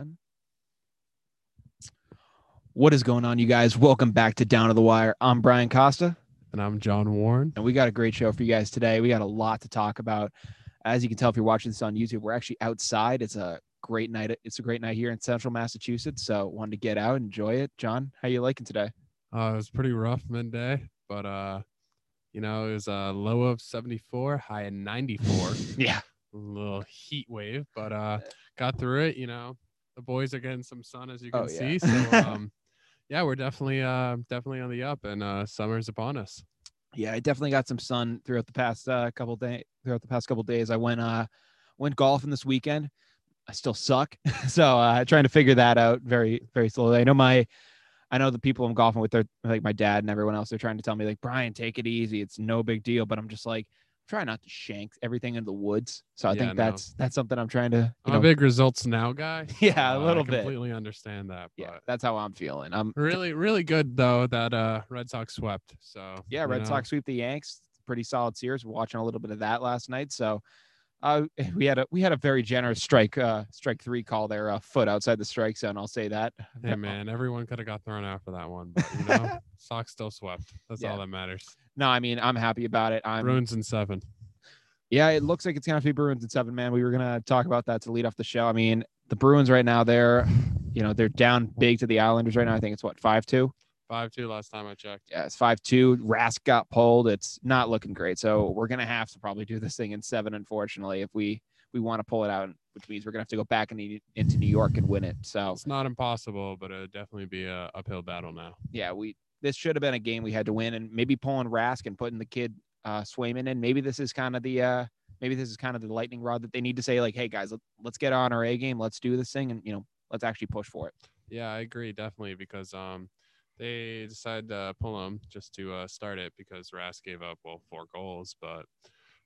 one. What is going on, you guys? Welcome back to Down to the Wire. I'm Brian Costa, And I'm John Warren. and we got a great show for you guys today. We got a lot to talk about. As you can tell if you're watching this on YouTube, we're actually outside. It's a great night. It's a great night here in Central Massachusetts. So wanted to get out, enjoy it. John, how you liking today? Uh, it was pretty rough midday, but uh, you know, it was a low of 74, high of 94. Yeah, a little heat wave, but uh, got through it. You know, the boys are getting some sun as you can Oh, yeah. see. So um, yeah, we're definitely uh definitely on the up, and uh, summer's upon us. yeah. I definitely got some sun throughout the past uh, couple days. Throughout the past couple days, I went uh went golfing this weekend. I still suck, so uh, trying to figure that out very very slowly. I know my I know the people I'm golfing with, they're like my dad and everyone else. They're trying to tell me like Brian, take it easy. It's no big deal. But I'm just like try not to shank everything in the woods. So I Yeah, think no. that's that's something I'm trying to you I'm know, a big results now guy. Yeah, a so little I bit. Completely understand that. But yeah. That's how I'm feeling. I'm really, really good though that uh Red Sox swept. So yeah. Red know, Sox sweep the Yanks. Pretty solid series. We're watching a little bit of that last night. So. Uh, we had a we had a very generous strike uh strike three call there a foot outside the strike zone I'll say that Hey man, everyone could have got thrown out for that one, but you know, Sox still swept. That's Yeah. all that matters. No I mean I'm happy about it I'm Bruins in seven. Yeah, it looks like it's gonna have to be Bruins at seven, man. We were gonna talk about that to lead off the show. I mean, the Bruins right now, they're you know, they're down big to the Islanders right now. I think it's what five two. Five two last time I checked. Yeah, it's five two. Rask got pulled. It's not looking great. So we're gonna have to probably do this thing in seven, unfortunately, if we we want to pull it out, which means we're gonna have to go back in, into New York and win it. So It's not impossible, but it'd definitely be a uphill battle now. yeah, we this should have been a game we had to win, and maybe pulling Rask and putting the kid uh Swayman in. Maybe this is kind of the uh maybe this is kind of the lightning rod that they need to say like, hey guys, let, let's get on our A game, let's do this thing, and you know, let's actually push for it. Yeah, I agree definitely because um they decided to pull him just to uh, start it because Rask gave up well four goals, but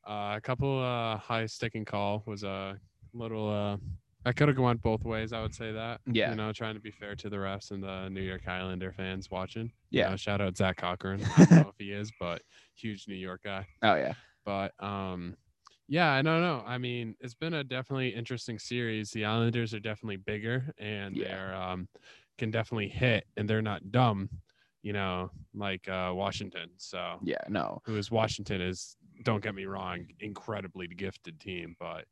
uh, a couple uh high sticking call was a little uh I could have gone both ways. I would say that. Yeah. You know, trying to be fair to the refs and the New York Islander fans watching. You Yeah. know, shout out Zach Cochran. I don't know if he is, but huge New York guy. Oh yeah, But um, yeah, I don't know. I mean, it's been a definitely interesting series. The Islanders are definitely bigger and Yeah. they're um can definitely hit and they're not dumb, you know, like uh Washington. So yeah, no, who is Washington is don't get me wrong, incredibly gifted team, but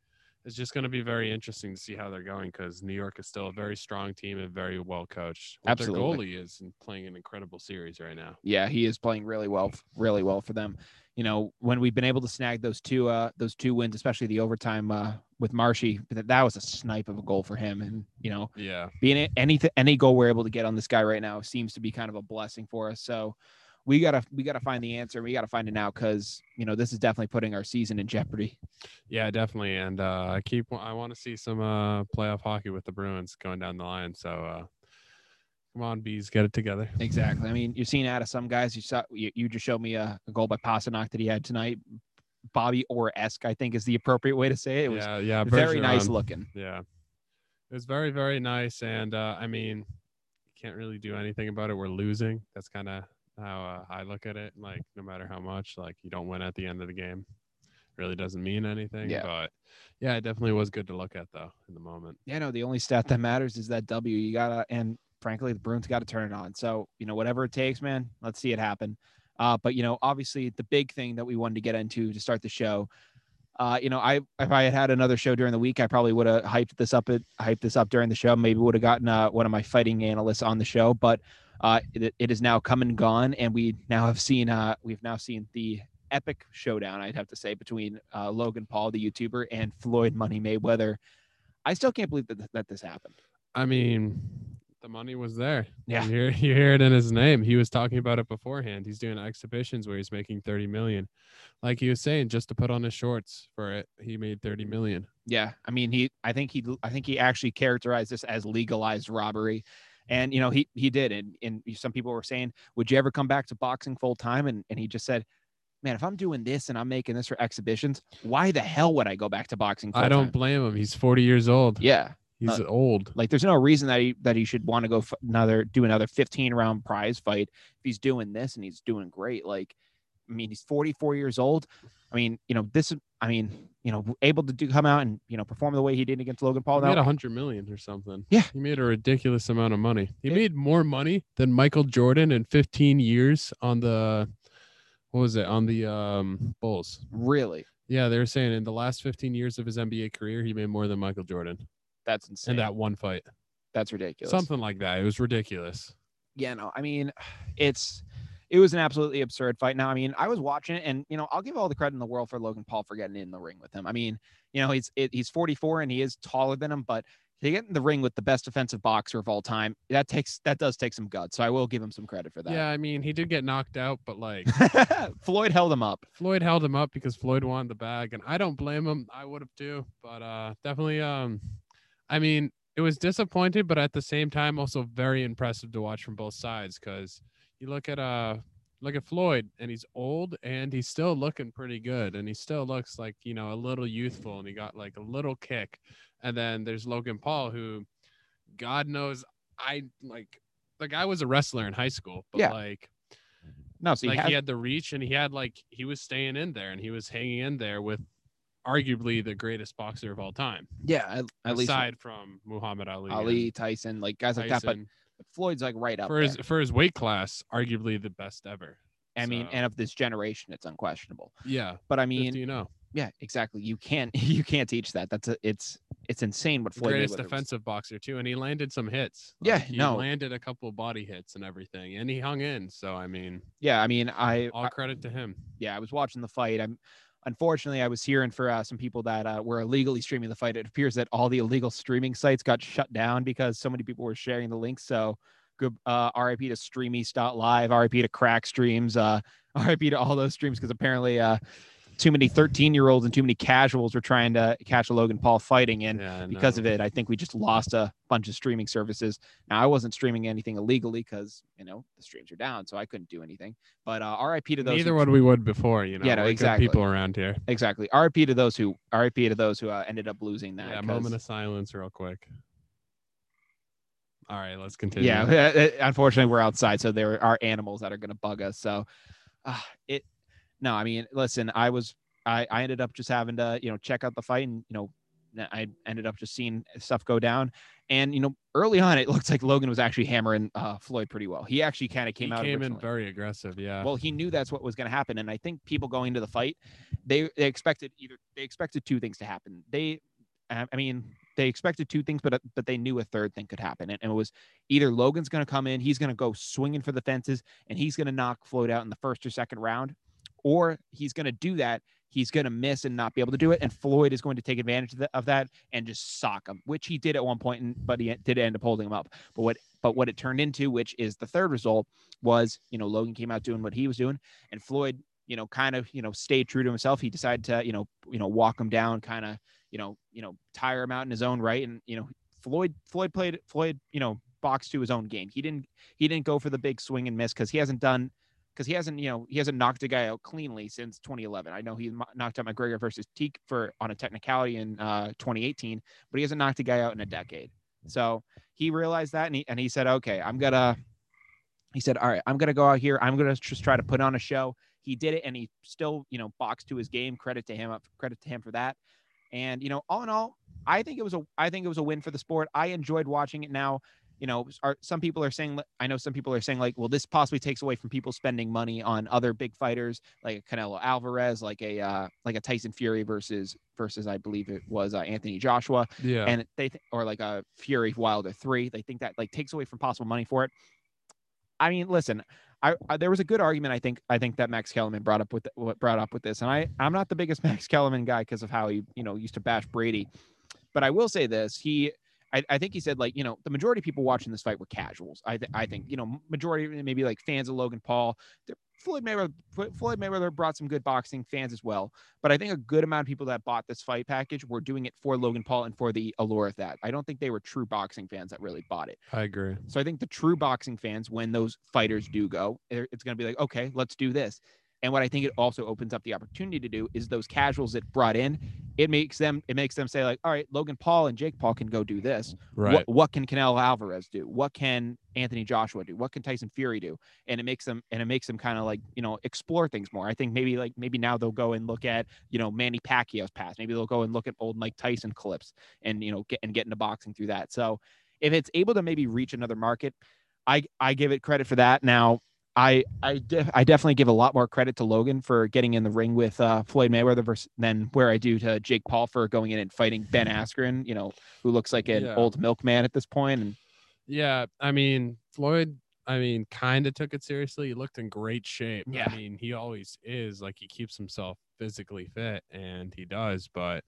it's just going to be very interesting to see how they're going because New York is still a very strong team and very well coached. What Absolutely. Their goalie is playing an incredible series right now. yeah, he is playing really well, really well for them. You know, when we've been able to snag those two uh those two wins, especially the overtime uh with Marshy, that that was a snipe of a goal for him, and you know, Yeah. being any any goal we're able to get on this guy right now seems to be kind of a blessing for us. So we gotta we gotta find the answer. We gotta find it now because you know this is definitely putting our season in jeopardy. Yeah, definitely. And uh, I keep I want to see some uh, playoff hockey with the Bruins going down the line. So uh, come on, bees, get it together. Exactly. I mean, you've seen out of some guys. You saw you, you just showed me a, a goal by Pastrnak that he had tonight. Bobby Orr esque, I think, is the appropriate way to say it. It was yeah, yeah, very nice looking. Yeah, it was very very nice. And uh, I mean, can't really do anything about it. We're losing. That's kind of how uh, I look at it. Like no matter how much, like you don't win at the end of the game, really doesn't mean anything. Yeah. But yeah, it definitely was good to look at though in the moment. Yeah, no, the only stat that matters is that W. You gotta, and frankly, the Bruins got to turn it on. So you know, whatever it takes, man. Let's see it happen. Uh, but you know, obviously, the big thing that we wanted to get into to start the show. Uh, you know, I if I had had another show during the week, I probably would have hyped this up. It hyped this up during the show. Maybe would have gotten uh, one of my fighting analysts on the show. But uh, it, it is now come and gone, and we now have seen. Uh, we've now seen the epic showdown. I'd have to say between uh, Logan Paul, the YouTuber, and Floyd Money Mayweather. I still can't believe that that this happened. I mean, the money was there. Yeah. You hear, you hear it in his name. He was talking about it beforehand. He's doing exhibitions where he's making 30 million. Like he was saying, just to put on his shorts for it, he made 30 million. Yeah, I mean, he. I think he. I think he actually characterized this as legalized robbery, and you know he he did. And and some people were saying, would you ever come back to boxing full time? And and he just said, man, if I'm doing this and I'm making this for exhibitions, why the hell would I go back to boxing? I don't full-time?" blame him. He's 40 years old. Yeah, He's uh, old. like there's no reason that he that he should want to go f- another do another 15 round prize fight if he's doing this and he's doing great. Like I mean, he's 44 years old. I mean, you know, this. I mean, you know, able to do come out and you know perform the way he did against Logan Paul. He made a hundred million or something. Yeah. he made a ridiculous amount of money. He Yeah. made more money than Michael Jordan in 15 years on the what was it on the um Bulls. really, Yeah, they were saying in the last 15 years of his NBA career, he made more than Michael Jordan that's insane. in that one fight. that's ridiculous. Something like that. It was ridiculous. yeah, no, I mean, it's it was an absolutely absurd fight. Now, I mean, I was watching it, and you know, I'll give all the credit in the world for Logan Paul for getting in the ring with him. I mean, you know, he's it, he's 44 and he is taller than him, but to get in the ring with the best defensive boxer of all time, that takes that does take some guts. So I will give him some credit for that. Yeah, I mean, he did get knocked out, but like Floyd held him up. Floyd held him up because Floyd wanted the bag, and I don't blame him. I would have too, but uh, definitely. Um, I mean, it was disappointing, but at the same time, also very impressive to watch from both sides. Because you look at uh, look at Floyd, and he's old, and he's still looking pretty good, and he still looks like you know a little youthful, and he got like a little kick. And then there's Logan Paul, who, God knows, I like. The guy was a wrestler in high school, but Yeah. like No, so he like had, he had the reach and he had like he was staying in there and he was hanging in there with arguably the greatest boxer of all time yeah, at, at least aside from Muhammad Ali Ali, Tyson, like guys like that. But Tyson. Floyd's like right up for there. his for his weight class arguably the best ever I mean, and of this generation, it's unquestionable. yeah But I mean you know yeah, exactly. You can't you can't teach that. That's a, it's it's insane what Floyd greatest Mayweather was- defensive boxer too and he landed some hits Yeah, he no. landed a couple body hits and everything and he hung in so i mean Yeah, I mean, I, all I credit to him yeah, I was watching the fight. I'm unfortunately I was hearing for uh, some people that uh, were illegally streaming the fight. It appears that all the illegal streaming sites got shut down because so many people were sharing the links. So good uh RIP to streamy.live, RIP to crack streams, uh RIP to all those streams because apparently uh too many 13 year olds and too many casuals were trying to catch a Logan Paul fighting and yeah because of it, I think we just lost a bunch of streaming services. Now, I wasn't streaming anything illegally because you know the streams are down, so I couldn't do anything. But uh, RIP to those. neither one we would before you know Yeah, no, exactly. people around here exactly. RIP to those who RIP to those who uh, ended up losing that. yeah moment of silence real quick all right let's continue yeah. Unfortunately, we're outside, so there are animals that are going to bug us. So, uh, it. No, I mean, listen, I was. I, I ended up just having to, you know, check out the fight and, you know, I ended up just seeing stuff go down. And, you know, early on, it looked like Logan was actually hammering uh, Floyd pretty well. He actually kind of came he out. came in very aggressive yeah Well, he knew that's what was going to happen, and I think people going into the fight, they they expected either they expected two things to happen. They, I mean, they expected two things, but but they knew a third thing could happen, and, and it was either Logan's going to come in, he's going to go swinging for the fences, and he's going to knock Floyd out in the first or second round, or he's going to do that. He's going to miss and not be able to do it, and Floyd is going to take advantage of, the, of that and just sock him, which he did at one point, and, but he did end up holding him up. But what but what it turned into, which is the third result, was you know Logan came out doing what he was doing, and Floyd you know kind of you know stayed true to himself. He decided to you know you know walk him down, kind of you know you know tire him out in his own right, and you know Floyd Floyd played Floyd you know boxed to his own game. He didn't he didn't go for the big swing and miss because he hasn't done because he hasn't you know he hasn't knocked a guy out cleanly since 2011. I know he knocked out McGregor versus Teak for on a technicality in uh, 2018, but he hasn't knocked a guy out in a decade. So he realized that and he and he said, okay, I'm gonna. He said, all right, I'm gonna go out here. I'm gonna just try to put on a show. He did it, and he still you know boxed to his game. Credit to him. Credit to him for that. And you know, all in all, I think it was a I think it was a win for the sport. I enjoyed watching it. Now, you know, are some people are saying I know some people are saying like, well, this possibly takes away from people spending money on other big fighters like Canelo Alvarez, like a uh, like a Tyson Fury versus versus I believe it was uh, Anthony Joshua, yeah and they th- or like a Fury Wilder three. They think that like takes away from possible money for it. I mean, listen, I, I there was a good argument I think I think that Max Kellerman brought up with what brought up with this, and I I'm not the biggest Max Kellerman guy because of how he you know used to bash Brady, but I will say this he. I, I think he said like you know the majority of people watching this fight were casuals. I th- I think mm. you know majority maybe like fans of Logan Paul. Floyd Mayweather Floyd Mayweather brought some good boxing fans as well, but I think a good amount of people that bought this fight package were doing it for Logan Paul and for the allure of that. I don't think they were true boxing fans that really bought it. i agree So I think the true boxing fans, when those fighters do go, eh, it's going to be like, okay, let's do this. And what I think it also opens up the opportunity to do is those casuals that brought in, it makes them it makes them say like, all right, Logan Paul and Jake Paul can go do this. Right. What what can Canelo Alvarez do? What can Anthony Joshua do? What can Tyson Fury do? And it makes them and it makes them kind of like you know explore things more. I think maybe like maybe now they'll go and look at you know Manny Pacquiao's past. Maybe they'll go and look at old Mike Tyson clips and you know get and get into boxing through that. So if it's able to maybe reach another market, I I give it credit for that. Now I I, def- I definitely give a lot more credit to Logan for getting in the ring with uh, Floyd Mayweather versus than where I do to Jake Paul for going in and fighting Ben Askren, you know, who looks like an Yeah. old milkman at this point. And Yeah, I mean Floyd. I mean, kind of took it seriously. He looked in great shape. Yeah. I mean, he always is. Like he keeps himself physically fit, and he does. But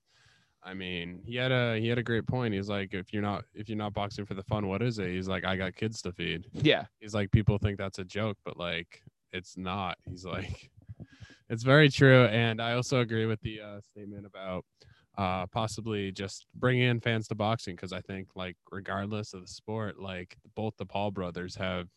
I mean, he had a he had a great point. He's like, if you're not if you're not boxing for the fun, what is it? He's like, I got kids to feed. yeah, He's like, people think that's a joke, but like, it's not. He's like, it's very true. And I also agree with the uh, statement about uh, possibly just bringing in fans to boxing because I think, like, regardless of the sport, like both the Paul brothers have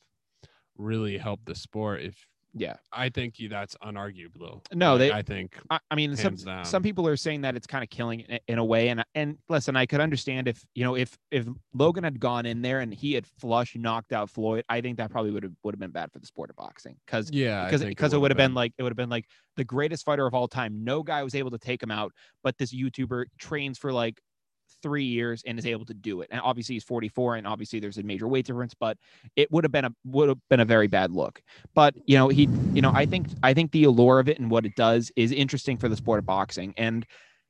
really helped the sport. If yeah. I think you, that's unarguable. No, they- I think I, I mean, some down. some people are saying that it's kind of killing it in a way, and and listen, I could understand if you know if if Logan had gone in there and he had flush knocked out Floyd, I think that probably would have would have been bad for the sport of boxing because yeah, because because it would have would've been like it would have been like the greatest fighter of all time. No guy was able to take him out, but this YouTuber trains for like three years and is able to do it. And obviously he's 44, and obviously there's a major weight difference, but it would have been a would have been a very bad look. But you know, he you know, I think I think the allure of it and what it does is interesting for the sport of boxing. And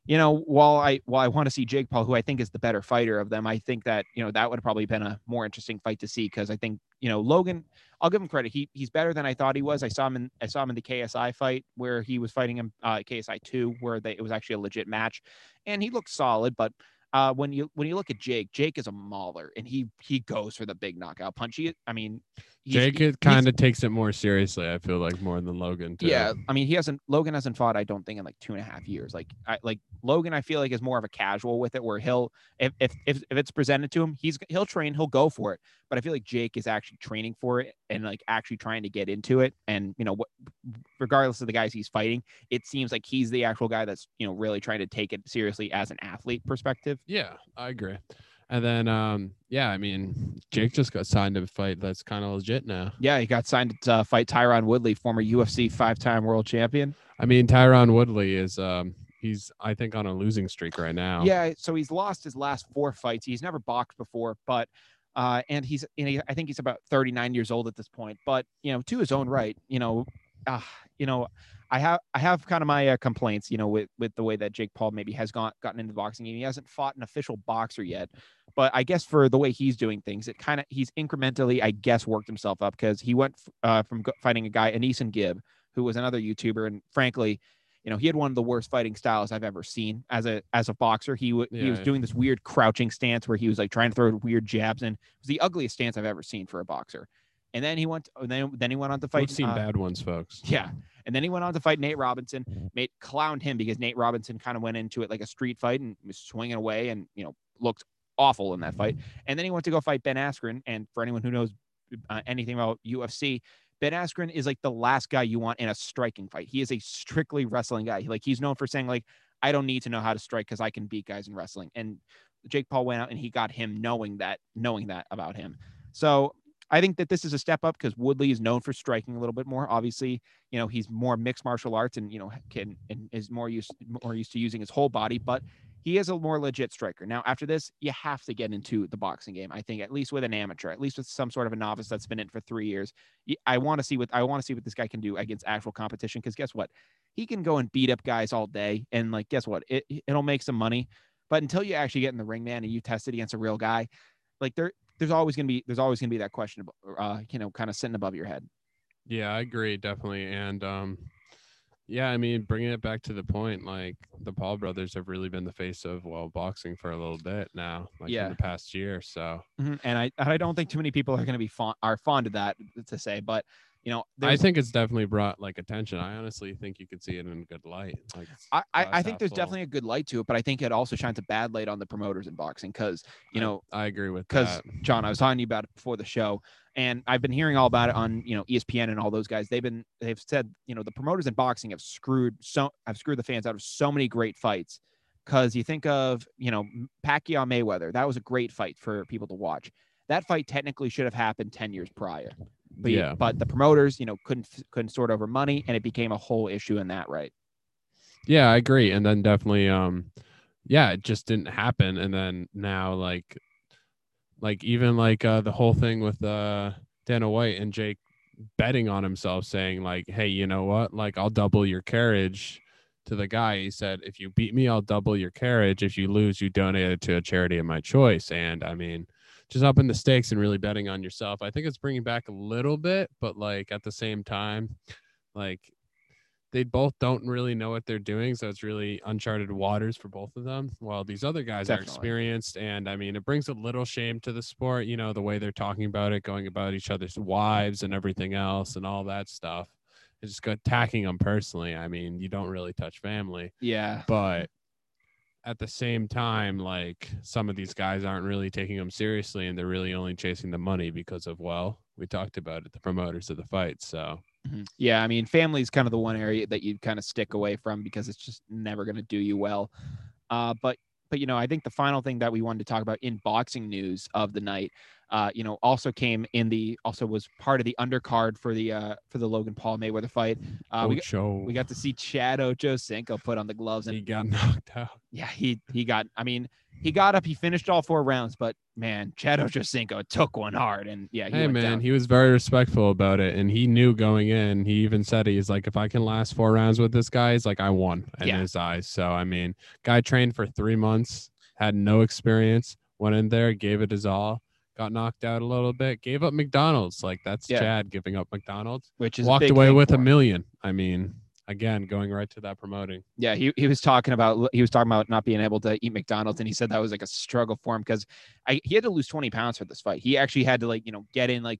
you know, while I while I want to see Jake Paul, who I think is the better fighter of them, I think that you know that would have probably been a more interesting fight to see because I think you know Logan. I'll give him credit. He he's better than I thought he was. I saw him in I saw him in the KSI fight where he was fighting him uh, KSI two, where they, it was actually a legit match, and he looked solid. But uh, when you when you look at Jake, Jake is a mauler, and he he goes for the big knockout punch. He, I mean, he's- Jake kind of takes it more seriously. I feel like more than Logan. Too. yeah, I mean, he hasn't. Logan hasn't fought. I don't think in like two and a half years. Like, I like Logan. I feel like is more of a casual with it, where he'll if if if, if it's presented to him, he's he'll train, he'll go for it. But I feel like Jake is actually training for it and like actually trying to get into it. And you know what, regardless of the guys he's fighting, it seems like he's the actual guy that's you know really trying to take it seriously as an athlete perspective. Yeah, I agree. And then, um, yeah, I mean, Jake just got signed to fight. That's kind of legit now. Yeah, he got signed to uh, fight Tyron Woodley, former UFC five-time world champion. I mean, Tyron Woodley is, um, he's, I think, on a losing streak right now. Yeah, so he's lost his last four fights. He's never boxed before, but uh, and he's and he, I think he's about 39 years old at this point. But you know, to his own right, you know, uh, you know, I have I have kind of my uh, complaints, you know, with with the way that Jake Paul maybe has gone gotten into the boxing game. He hasn't fought an official boxer yet, but I guess for the way he's doing things, it kind of he's incrementally, I guess, worked himself up because he went uh, from fighting a guy, AnEsonGib, who was another YouTuber, and frankly, you know, he had one of the worst fighting styles I've ever seen as a as a boxer. He w- he was Yeah. doing this weird crouching stance where he was like trying to throw weird jabs, and it was the ugliest stance I've ever seen for a boxer. And then he went, and then then he went on to fight. We've seen uh, bad ones, folks. yeah. And then he went on to fight Nate Robinson, made clowned him because Nate Robinson kind of went into it like a street fight and was swinging away and, you know, looked awful in that fight. And then he went to go fight Ben Askren. And for anyone who knows uh, anything about UFC, Ben Askren is like the last guy you want in a striking fight. He is a strictly wrestling guy. Like he's known for saying like, I don't need to know how to strike because I can beat guys in wrestling. And Jake Paul went out and he got him knowing that, knowing that about him. So I think that this is a step up because Woodley is known for striking a little bit more. Obviously, you know he's more mixed martial arts and you know can and is more used more used to using his whole body, but he is a more legit striker. Now, after this, you have to get into the boxing game. I think at least with an amateur, at least with some sort of a novice that's been in for three years. I want to see what I want to see what this guy can do against actual competition. Because guess what, he can go and beat up guys all day, and like guess what, it it'll make some money. But until you actually get in the ring, man, and you test it against a real guy, like there there's always gonna be there's always gonna be that question, uh, you know, kind of sitting above your head. Yeah, I agree definitely, and um, yeah, I mean, bringing it back to the point, like the Paul brothers have really been the face of well boxing for a little bit now, like Yeah. in the past year. So Mhm, And I and I don't think too many people are going to be fond are fond of that to say, but you know, I think it's definitely brought like attention. I honestly think you could see it in a good light. Like I, I, I think there's full. definitely a good light to it, but I think it also shines a bad light on the promoters in boxing because you know I agree with because. John, I was talking to you about it before the show, and I've been hearing all about it on you know ESPN and all those guys. They've been they've said you know the promoters in boxing have screwed so i've screwed the fans out of so many great fights. Because you think of you know Pacquiao Mayweather, that was a great fight for people to watch. That fight technically should have happened ten years prior, but yeah, but the promoters you know couldn't couldn't sort over money, and it became a whole issue in that right. yeah, I agree. And then definitely, um, yeah, it just didn't happen. And then now, like, like even like uh, the whole thing with uh Dana White and Jake betting on himself, saying like, "Hey, you know what? Like, I'll double your carriage." To the guy, he said, "If you beat me, I'll double your carriage. If you lose, you donate it to a charity of my choice." And I mean, just upping the stakes and really betting on yourself. I think it's bringing back a little bit, but like at the same time, like they both don't really know what they're doing, so it's really uncharted waters for both of them. While these other guys are experienced, and I mean, it brings a little shame to the sport. You know, the way they're talking about it, going about each other's wives and everything else, and all that stuff. It's just attacking them personally. I mean, you don't really touch family Yeah, but at the same time like some of these guys aren't really taking them seriously and they're really only chasing the money because of well we talked about it the promoters of the fight so Mhm. Yeah, I mean, family is kind of the one area that you'd kind of stick away from because it's just never going to do you well. Uh, but but you know, I think the final thing that we wanted to talk about in boxing news of the night, uh, you know, also came in the also was part of the undercard for the uh, for the Logan Paul Mayweather fight. Uh, we got, we got to see Chad Ochocinco put on the gloves, and he got knocked out yeah, he he got. I mean, he got up, he finished all four rounds, but man, Chad Ochocinco took one hard, and yeah, he hey man down. he was very respectful about it and he knew going in he even said he's like if i can last four rounds with this guy he's like i won in Yeah. his eyes so i mean guy trained for three months had no experience went in there gave it his all got knocked out a little bit gave up mcdonald's like that's Yeah. chad giving up mcdonald's which is walked away with a him. million i mean again going right to that promoting Yeah, he, he was talking about he was talking about not being able to eat McDonald's, and he said that was like a struggle for him because I he had to lose 20 pounds for this fight. He actually had to like you know get in like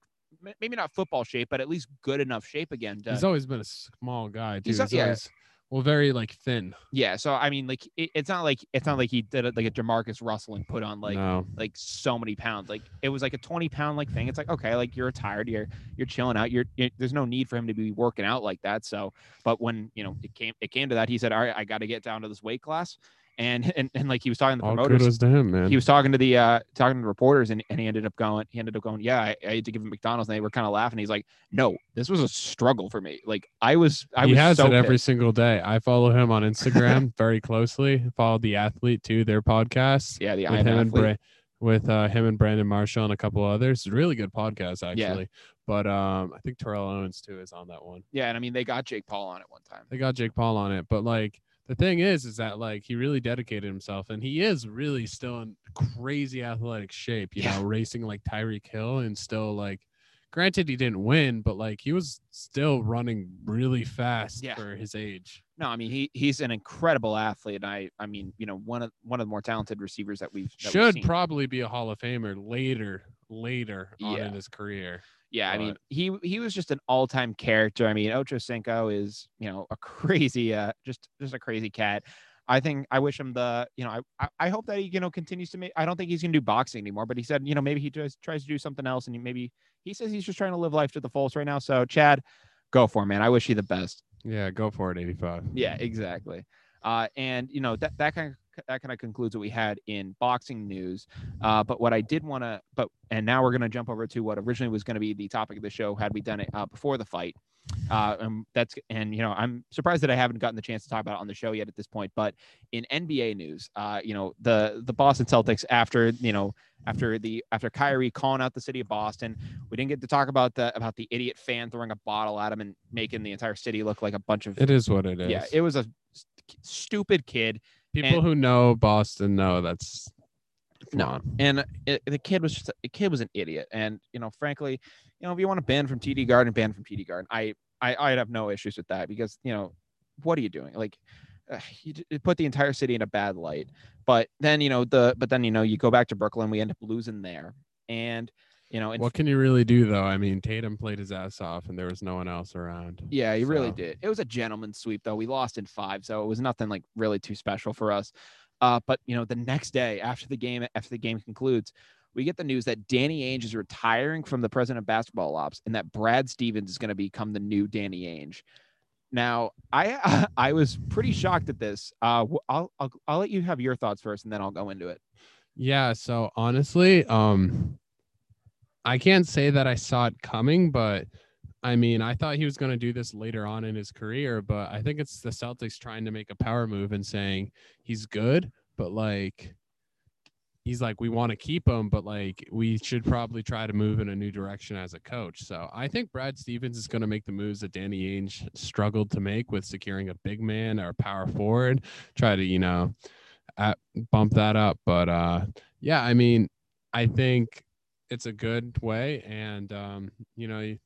maybe not football shape, but at least good enough shape again. To, he's always been a small guy too He's he's, yeah. always well very like thin yeah, so I mean like it, it's not like it's not like he did it like a JaMarcus Russell and put on like no like so many pounds. Like it was like a 20 pound like thing. It's like, okay, like you're tired, you're you're chilling out. You're, you there's no need for him to be working out like that. So, but when you know it came it came to that, he said, All right, I got to get down to this weight class. And and, and like he was talking to the all promoters. kudos to him man He was talking to the uh talking to the reporters and, and he ended up going, he ended up going, Yeah, I, I had to give him McDonald's and they were kind of laughing. He's like, No, this was a struggle for me. Like I was I he was has so it every pissed. single day. I follow him on Instagram very closely. Follow the athlete too, their podcast yeah, the with I him and athlete. Bra- with uh, him and Brandon Marshall and a couple others. Really good podcast actually. Yeah. But um, I think Terrell Owens too is on that one. Yeah, and I mean they got Jake Paul on it one time. They got Jake Paul on it, but like the thing is, is that like he really dedicated himself, and he is really still in crazy athletic shape. You Yeah. know, racing like Tyreek Hill, and still like, granted he didn't win, but like he was still running really fast Yeah. for his age. No, I mean he he's an incredible athlete. And I I mean, you know, one of one of the more talented receivers that we've that we've Should seen. probably be a Hall of Famer later, later on Yeah. in his career. Yeah, I mean, he he was just an all-time character. I mean, Ocho Cinco is, you know, a crazy, uh, just just a crazy cat. I think I wish him the, you know, I I, hope that he, you know, continues to make. I don't think he's gonna do boxing anymore, but he said, you know, maybe he just tries to do something else, and he maybe he says he's just trying to live life to the fullest right now. So, Chad, go for it, man. I wish you the best. Yeah, go for it, 85. Yeah, exactly. Uh, and you know that that kind of that kind of concludes what we had in boxing news. Uh, but what I did want to, but and now we're going to jump over to what originally was going to be the topic of the show had we done it uh, before the fight. Uh, and that's and you know I'm surprised that I haven't gotten the chance to talk about it on the show yet at this point. But in NBA news, uh, you know the the Boston Celtics after you know after the after Kyrie calling out the city of Boston, we didn't get to talk about the about the idiot fan throwing a bottle at him and making the entire city look like a bunch of It is what it is. yeah, it was a st- stupid kid, People and- who know Boston know that's No. on. and it, the kid was just a kid was an idiot. And you know, frankly, you know, if you want to ban from TD Garden, ban from TD Garden. I I I'd have no issues with that because you know, what are you doing? Like, uh, you, d- put the entire city in a bad light. But then you know the but then you know you go back to Brooklyn, we end up losing there, and You know, What can you really do though? I mean, Tatum played his ass off, and there was no one else around. Yeah, he really did. It was a gentleman's sweep, though. We lost in five, so it was nothing like really too special for us. Uh, but you know, the next day after the game, after the game concludes, we get the news that Danny Ainge is retiring from the president of basketball ops, and that Brad Stevens is going to become the new Danny Ainge. Now, I I was pretty shocked at this. Uh, I'll, I'll I'll let you have your thoughts first, and then I'll go into it. Yeah. So honestly, um, I can't say that I saw it coming, but I mean, I thought he was going to do this later on in his career, but I think it's the Celtics trying to make a power move and saying he's good, but like he's like we want to keep him, but like we should probably try to move in a new direction as a coach. So I think Brad Stevens is going to make the moves that Danny Ainge struggled to make with securing a big man or power forward. Try to you know at, bump that up, but uh, yeah, I mean, I think it's a good way, and um, you know.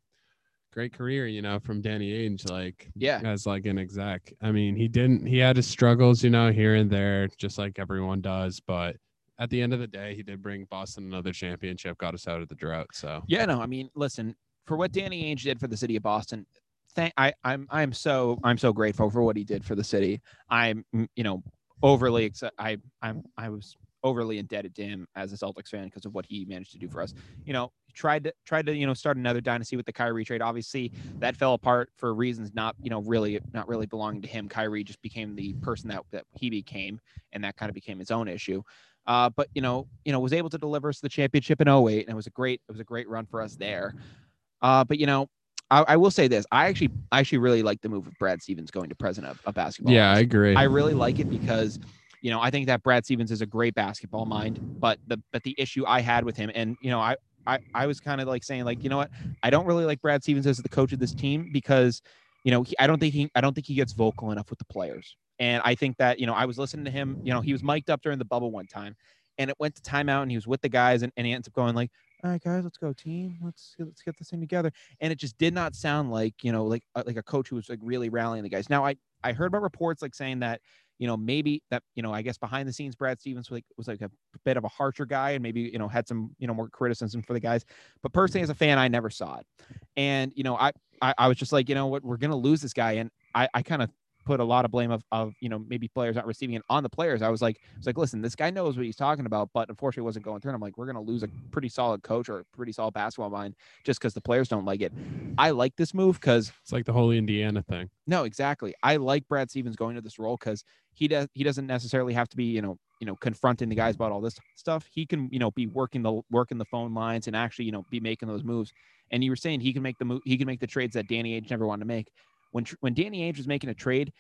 Great career, you know, from Danny Ainge, like Yeah. as like an exec. I mean, he didn't. He had his struggles, you know, here and there, just like everyone does. But at the end of the day, he did bring Boston another championship, got us out of the drought. So Yeah, no, I mean, listen, for what Danny Ainge did for the city of Boston, thank I I'm I'm so I'm so grateful for what he did for the city. I'm you know overly excited. I I'm I was overly indebted to him as a Celtics fan because of what he managed to do for us. You know, tried to tried to you know start another dynasty with the Kyrie trade. Obviously, that fell apart for reasons not you know really not really belonging to him. Kyrie just became the person that that he became, and that kind of became his own issue. Uh, but you know, you know, was able to deliver us the championship in 08, and it was a great, it was a great run for us there. Uh, but you know, I, I will say this: I actually, I actually really like the move of Brad Stevens going to president of, of basketball. yeah, I agree. I really like it because, you know, I think that Brad Stevens is a great basketball mind. But the but the issue I had with him, and you know, I I, I was kind of like saying like, you know what, I don't really like Brad Stevens as the coach of this team because, you know, he, I don't think he I don't think he gets vocal enough with the players. And I think that you know, I was listening to him. You know, he was mic'd up during the bubble one time, and it went to timeout, and he was with the guys, and, and he ends up going like. All right, guys, let's go, team. Let's let's get this thing together. And it just did not sound like you know, like uh, like a coach who was like really rallying the guys. Now, I I heard about reports like saying that you know maybe that you know I guess behind the scenes Brad Stevens was like was like a bit of a harsher guy and maybe you know had some you know more criticism for the guys. But personally, mm-hmm. as a fan, I never saw it, and you know I I, I was just like you know what? We're gonna lose this guy, and I I kind of put a lot of blame of, of you know maybe players not receiving it on the players. I was like I was like listen, this guy knows what he's talking about, but unfortunately wasn't going through. And I'm like we're gonna lose a pretty solid coach or a pretty solid basketball mind just because the players don't like it. I like this move because it's like the whole Indiana thing. no, exactly. I like Brad Stevens going to this role because he does he doesn't necessarily have to be, you know, you know, confronting the guys about all this stuff. He can, you know, be working the working the phone lines and actually, you know, be making those moves. And you were saying he can make the move, he can make the trades that Danny Ainge never wanted to make. When when Danny Ainge was making a trade,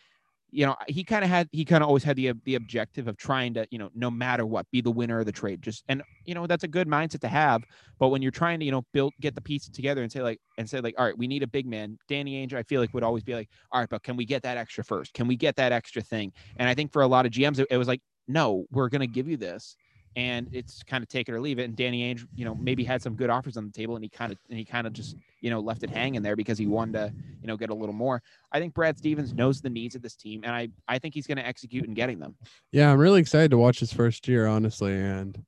you know, he kind of had he kind of always had the the objective of trying to, you know, no matter what, be the winner of the trade. Just and you know, that's a good mindset to have. But when you're trying to, you know, build get the pieces together and say like and say like, all right, we need a big man. Danny Ainge, I feel like would always be like, all right, but can we get that extra first? Can we get that extra thing? And I think for a lot of GMs, it, it was like, no, we're gonna give you this. And it's kind of take it or leave it. And Danny Ainge, you know, maybe had some good offers on the table, and he kind of and he kind of just, you know, left it hanging there because he wanted to, you know, get a little more. I think Brad Stevens knows the needs of this team, and I I think he's going to execute in getting them. Yeah, I'm really excited to watch his first year, honestly, and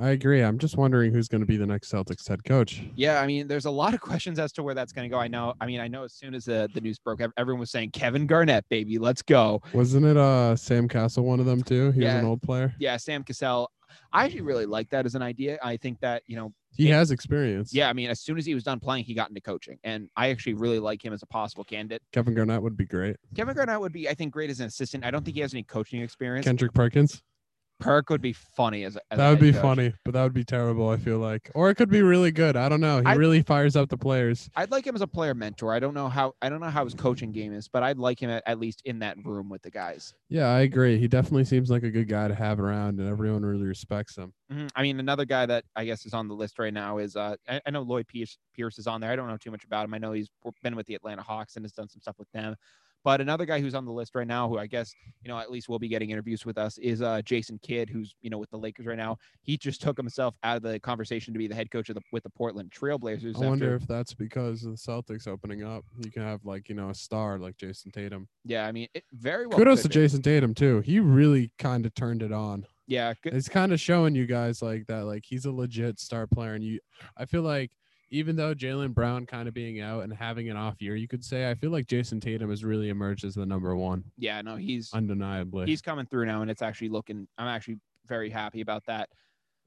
I agree. I'm just wondering who's going to be the next Celtics head coach. Yeah, I mean, there's a lot of questions as to where that's going to go. I know. I mean, I know as soon as the, the news broke, everyone was saying Kevin Garnett, baby, let's go. Wasn't it uh Sam Cassell one of them too? He was an old player. Yeah, Sam Cassell. I actually really like that as an idea. I think that you know, He It- has experience. yeah. I mean, as soon as he was done playing, he got into coaching, and I actually really like him as a possible candidate. Kevin Garnett would be great. Kevin Garnett would be, I think, great as an assistant. I don't think he has any coaching experience. Kendrick Perkins. Perk would be funny as, a- as That would be coach. funny, but that would be terrible. I feel like, or it could be really good. I don't know. He I- really fires up the players. I'd like him as a player mentor. I don't know how I don't know how his coaching game is, but I'd like him at, at least in that room with the guys. Yeah, I agree. He definitely seems like a good guy to have around, and everyone really respects him. Mhm. I mean, another guy that I guess is on the list right now is uh, I, I know Lloyd Pierce, Pierce is on there. I don't know too much about him. I know he's been with the Atlanta Hawks and has done some stuff with them. But another guy who's on the list right now, who I guess you know at least will be getting interviews with us, is uh, Jason Kidd, who's you know with the Lakers right now. He just took himself out of the conversation to be the head coach of the with the Portland Trailblazers. I wonder after- if that's because of the Celtics opening up. You can have like you know a star like Jayson Tatum. yeah, I mean, it very well. Kudos to be. Jayson Tatum too. He really kind of turned it on. Yeah, good. it's kind of showing you guys like that, like he's a legit star player, and you. I feel like even though Jaylen Brown kind of being out and having an off year, you could say I feel like Jayson Tatum has really emerged as the number one, yeah, no, he's undeniably. he's coming through now, and it's actually looking. I'm actually very happy about that.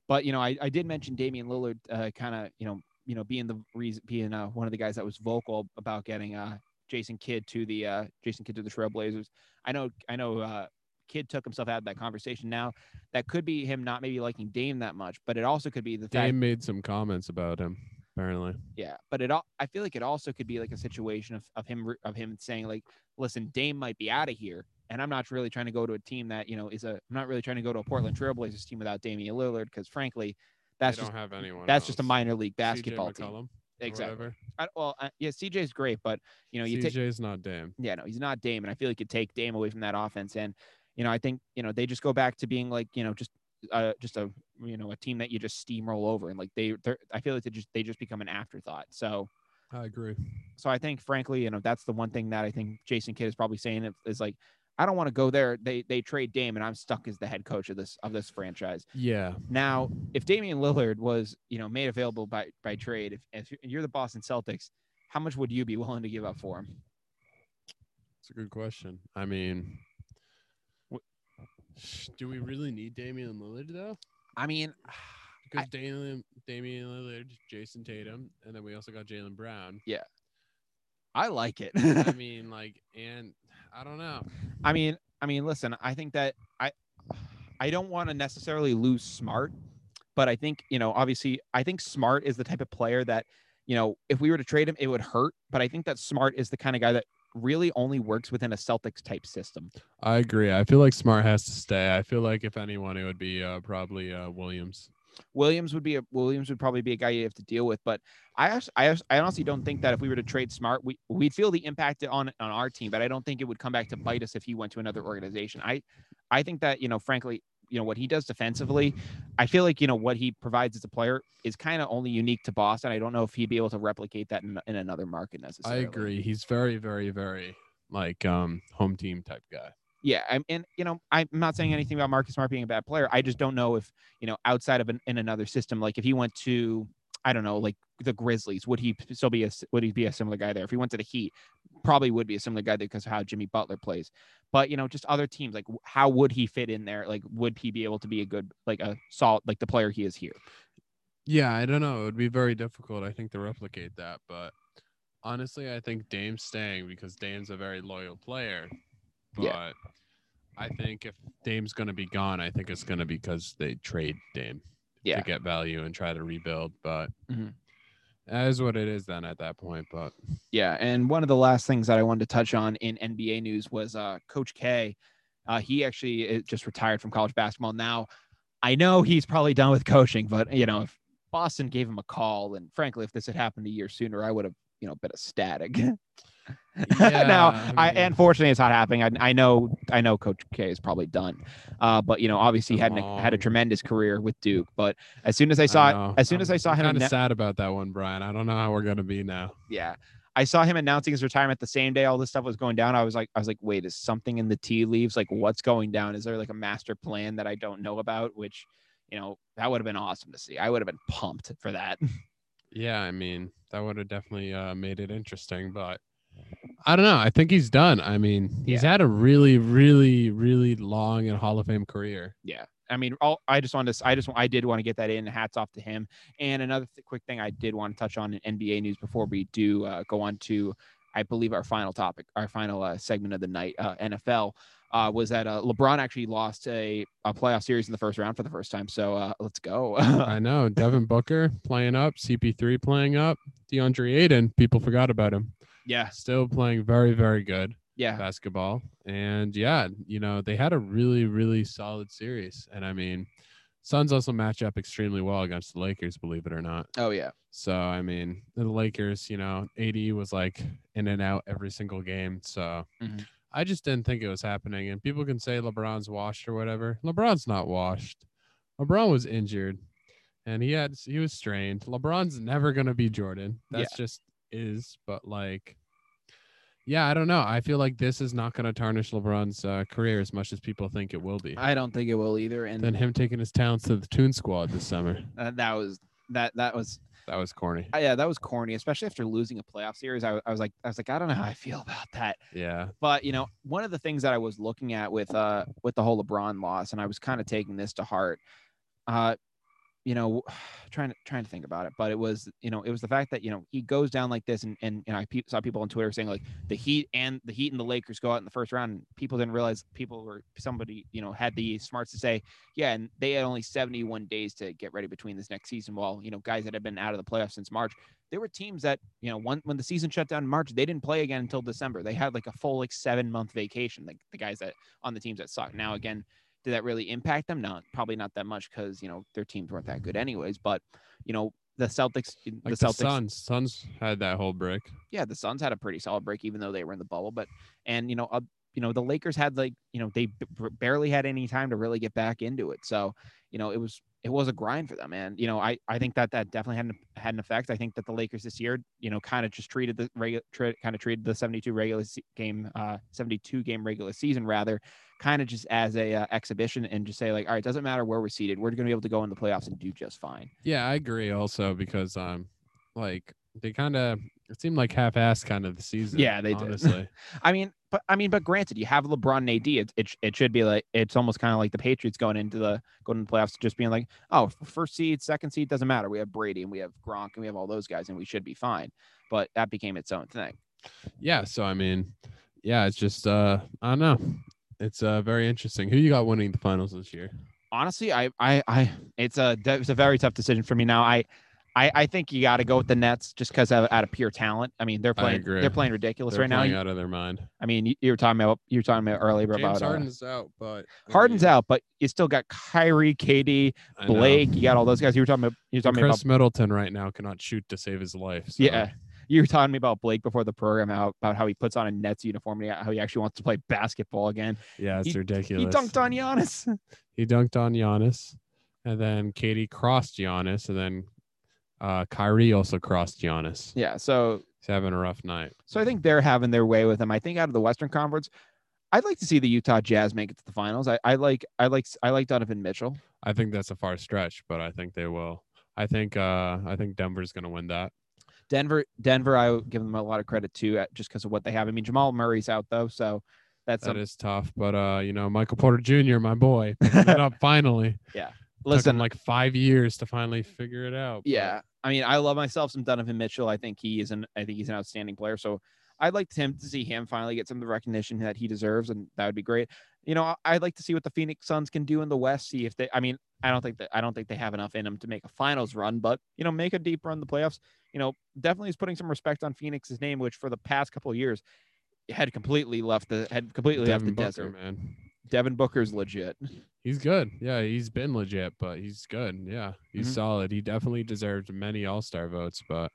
But you know, I, I did mention Damian Lillard, uh, kind of you know you know being the reason being uh, one of the guys that was vocal about getting uh, Jason Kidd to the uh, Jason Kidd to the Trailblazers. I know I know uh, Kidd took himself out of that conversation. Now that could be him not maybe liking Dame that much, but it also could be the fact Dame made some comments about him apparently. Yeah, but it all I feel like it also could be like a situation of, of him of him saying like, listen, Dame might be out of here, and I'm not really trying to go to a team that you know is a I'm not really trying to go to a Portland Trailblazers team without Damian Lillard because frankly, that's just have anyone. that's just a minor league basketball team. Exactly. I, well, uh, yeah, CJ's great, but you know you take CJ's not Dame. yeah no he's not Dame, and I feel like you take Dame away from that offense, and you know I think you know they just go back to being like you know just uh, just a you know a team that you just steamroll over, and like they they're, I feel like they just they just become an afterthought. So I agree. so I think, frankly, you know, that's the one thing that I think Jason Kidd is probably saying is- like, I don't want to go there. They they trade Dame, and I'm stuck as the head coach of this of this franchise. Yeah. Now, if Damian Lillard was, you know, made available by by trade, if, if you're the Boston Celtics, how much would you be willing to give up for him? It's a good question. I mean, do we really need Damian Lillard though? I mean, Because Damian, Damian Lillard, Jayson Tatum, and then we also got Jaylen Brown. Yeah, I like it. I mean, like, and I don't know. I mean, I mean, listen, I think that I I don't want to necessarily lose smart, but I think, you know, obviously I think smart is the type of player that, you know, if we were to trade him, it would hurt. But I think that smart is the kind of guy that really only works within a Celtics type system. I agree. I feel like Smart has to stay. I feel like if anyone, it would be uh, probably uh, Williams. Williams would be a Williams would probably be a guy you have to deal with. But I I I honestly don't think that if we were to trade Smart, we we'd feel the impact on on our team. But I don't think it would come back to bite us if he went to another organization. I I think that you know, frankly, you know what he does defensively. I feel like you know what he provides as a player is kind of only unique to Boston. I don't know if he'd be able to replicate that in, in another market necessarily. I agree. He's very, very, very like um home team type guy. Yeah, I'm, and you know, I'm not saying anything about Marcus Smart being a bad player. I just don't know if you know, outside of an, in another system, like if he went to, I don't know, like the Grizzlies, would he still be a would he be a similar guy there? If he went to the Heat, probably would be a similar guy because of how Jimmy Butler plays. But you know, just other teams, like how would he fit in there? Like, would he be able to be a good, like a solid, like the player he is here? Yeah, I don't know. It would be very difficult, I think, to replicate that. But honestly, I think Dame's staying because Dame's a very loyal player. But Yeah. I think if Dame's going to be gone, I think it's going to be because they trade Dame Yeah. to get value and try to rebuild. But Mhm. That is what it is then at that point. But Yeah, and one of the last things that I wanted to touch on in NBA news was uh, Coach K. Uh, he actually just retired from college basketball. Now, I know he's probably done with coaching, but you know, if Boston gave him a call, and frankly, if this had happened a year sooner, I would have, you know, been ecstatic. now, Yeah, I, I mean- unfortunately, it's not happening. I, I know, I know, Coach K is probably done, uh, but you know, obviously, he had an, had a tremendous career with Duke. But as soon as I saw, as soon as I saw him, kind of sad about that one, Brian. I don't know how we're going to be now. yeah. I saw him announcing his retirement the same day all this stuff was going down. I was like i was like wait is something in the tea leaves? Like what's going down? Is there like a master plan that i don't know about? Which you know that would have been awesome to see. I would have been pumped for that. Yeah, I mean, that would have definitely uh, made it interesting, but I don't know. I think he's done. I mean, he's had a really, really, really long and Hall of Fame career. yeah i mean all, i just wanted to I just i did want to get that in hats off to him and another th- quick thing i did want to touch on in nba news before we do uh, go on to i believe our final topic our final uh, segment of the night uh, nfl uh, was that uh, lebron actually lost a, a playoff series in the first round for the first time so uh, let's go I know. Devin Booker playing up, CP3 playing up, DeAndre Ayton, people forgot about him. Yeah Still playing very, very good yeah basketball. And yeah, you know, they had a really, really solid series. And I mean, Suns also match up extremely well against the Lakers, believe it or not. oh yeah So I mean, the Lakers, you know, AD was like in and out every single game. So Mhm. I just didn't think it was happening. And people can say LeBron's washed or whatever. LeBron's not washed. LeBron was injured, and he had he was strained. LeBron's never gonna be Jordan. That's just is. But like, Yeah, I don't know. I feel like this is not going to tarnish LeBron's uh, career as much as people think it will be. I don't think it will either. And then him taking his talents to the Toon Squad this summer. uh, that was that that was That was corny. uh, yeah that was corny, especially after losing a playoff series. I, I was like I was like I don't know how I feel about that. Yeah. But you know, one of the things that I was looking at with uh with the whole LeBron loss, and I was kind of taking this to heart. Uh, you know, trying to trying to think about it, but it was you know it was the fact that you know he goes down like this, and and know I pe- saw people on Twitter saying like the Heat and the Heat and the Lakers go out in the first round, and people didn't realize people were somebody you know had the smarts to say yeah, and they had only 71 days to get ready between this next season. While you know guys that have been out of the playoffs since March, there were teams that you know one when the season shut down in March, they didn't play again until December. They had like a full like seven month vacation. Like the guys that on the teams that suck. Now again, did that really impact them? Not probably not that much because you know their teams weren't that good anyways. But you know the Celtics, Like the the, Celtics, Suns. Suns had that whole break. yeah, the Suns had a pretty solid break even though they were in the bubble. But and you know uh, you know the Lakers had like you know they b- barely had any time to really get back into it. So you know it was it was a grind for them. And you know i i think that that definitely had an, had an effect. I think that the lakers this year you know kind of just treated the regular tra- kind of treated the 72 regular se- game uh 72 game regular season rather kind of just as a uh, exhibition and just say like all right doesn't matter where we're seated we're going to be able to go in the playoffs and do just fine. Yeah, I agree also because um like they kind of it seemed like half-assed kind of the season. Yeah, they did. honestly. i mean but i mean but granted you have lebron and ad it, it, it should be like it's almost kind of like the patriots going into the going into the playoffs just being like oh first seed second seed doesn't matter we have brady and we have gronk and we have all those guys and we should be fine but that became its own thing yeah, so I mean, yeah, it's just uh I don't know. It's uh very interesting. Who you got winning the finals this year? honestly, I, I, I, it's a, it's a very tough decision for me now. I, I, I think you got to go with the Nets just because of out of pure talent. I mean, they're playing, they're playing ridiculous They're right now. playing You- out of their mind. I mean, you, you were talking about, you were talking about earlier James about uh, Harden's out, but I Harden's mean, out, but you still got Kyrie, Katie, Blake. You got all those guys. You were talking about, you were talking about, Khris Middleton right now cannot shoot to save his life. so- yeah. You were talking me about Blake before the program, how, about how he puts on a Nets uniform, and how he actually wants to play basketball again. Yeah, it's He- ridiculous. He dunked on Giannis. He dunked on Giannis, and then Katie crossed Giannis, and then uh, Kyrie also crossed Giannis. yeah. So He's having a rough night. So I think they're having their way with him. I think out of the Western Conference, I'd like to see the Utah Jazz make it to the finals. I, I like I like I like Donovan Mitchell. I think that's a far stretch, but I think they will. I think uh, I think Denver's going to win that. Denver Denver, I give them a lot of credit too, just because of what they have. I mean, Jamal Murray's out though, so that's That is tough, but uh, you know, Michael Porter Jr., my boy, up finally. Yeah. listen. like five years to finally figure it out. yeah, I mean, I love myself some Donovan Mitchell. I think he is an I think he's an outstanding player. So I'd like him to see him finally get some of the recognition that he deserves, and that would be great. You know, I- I'd like to see what the Phoenix Suns can do in the West. See if they. I mean, I don't think that I don't think they have enough in them to make a finals run, but you know, make a deep run in the playoffs. You know, definitely is putting some respect on Phoenix's name, which for the past couple of years had completely left the had completely left the Booker, desert. man. Devin Booker's legit. He's good. Yeah, he's been legit, but he's good. Yeah, he's Mhm. solid. He definitely deserved many All Star votes, but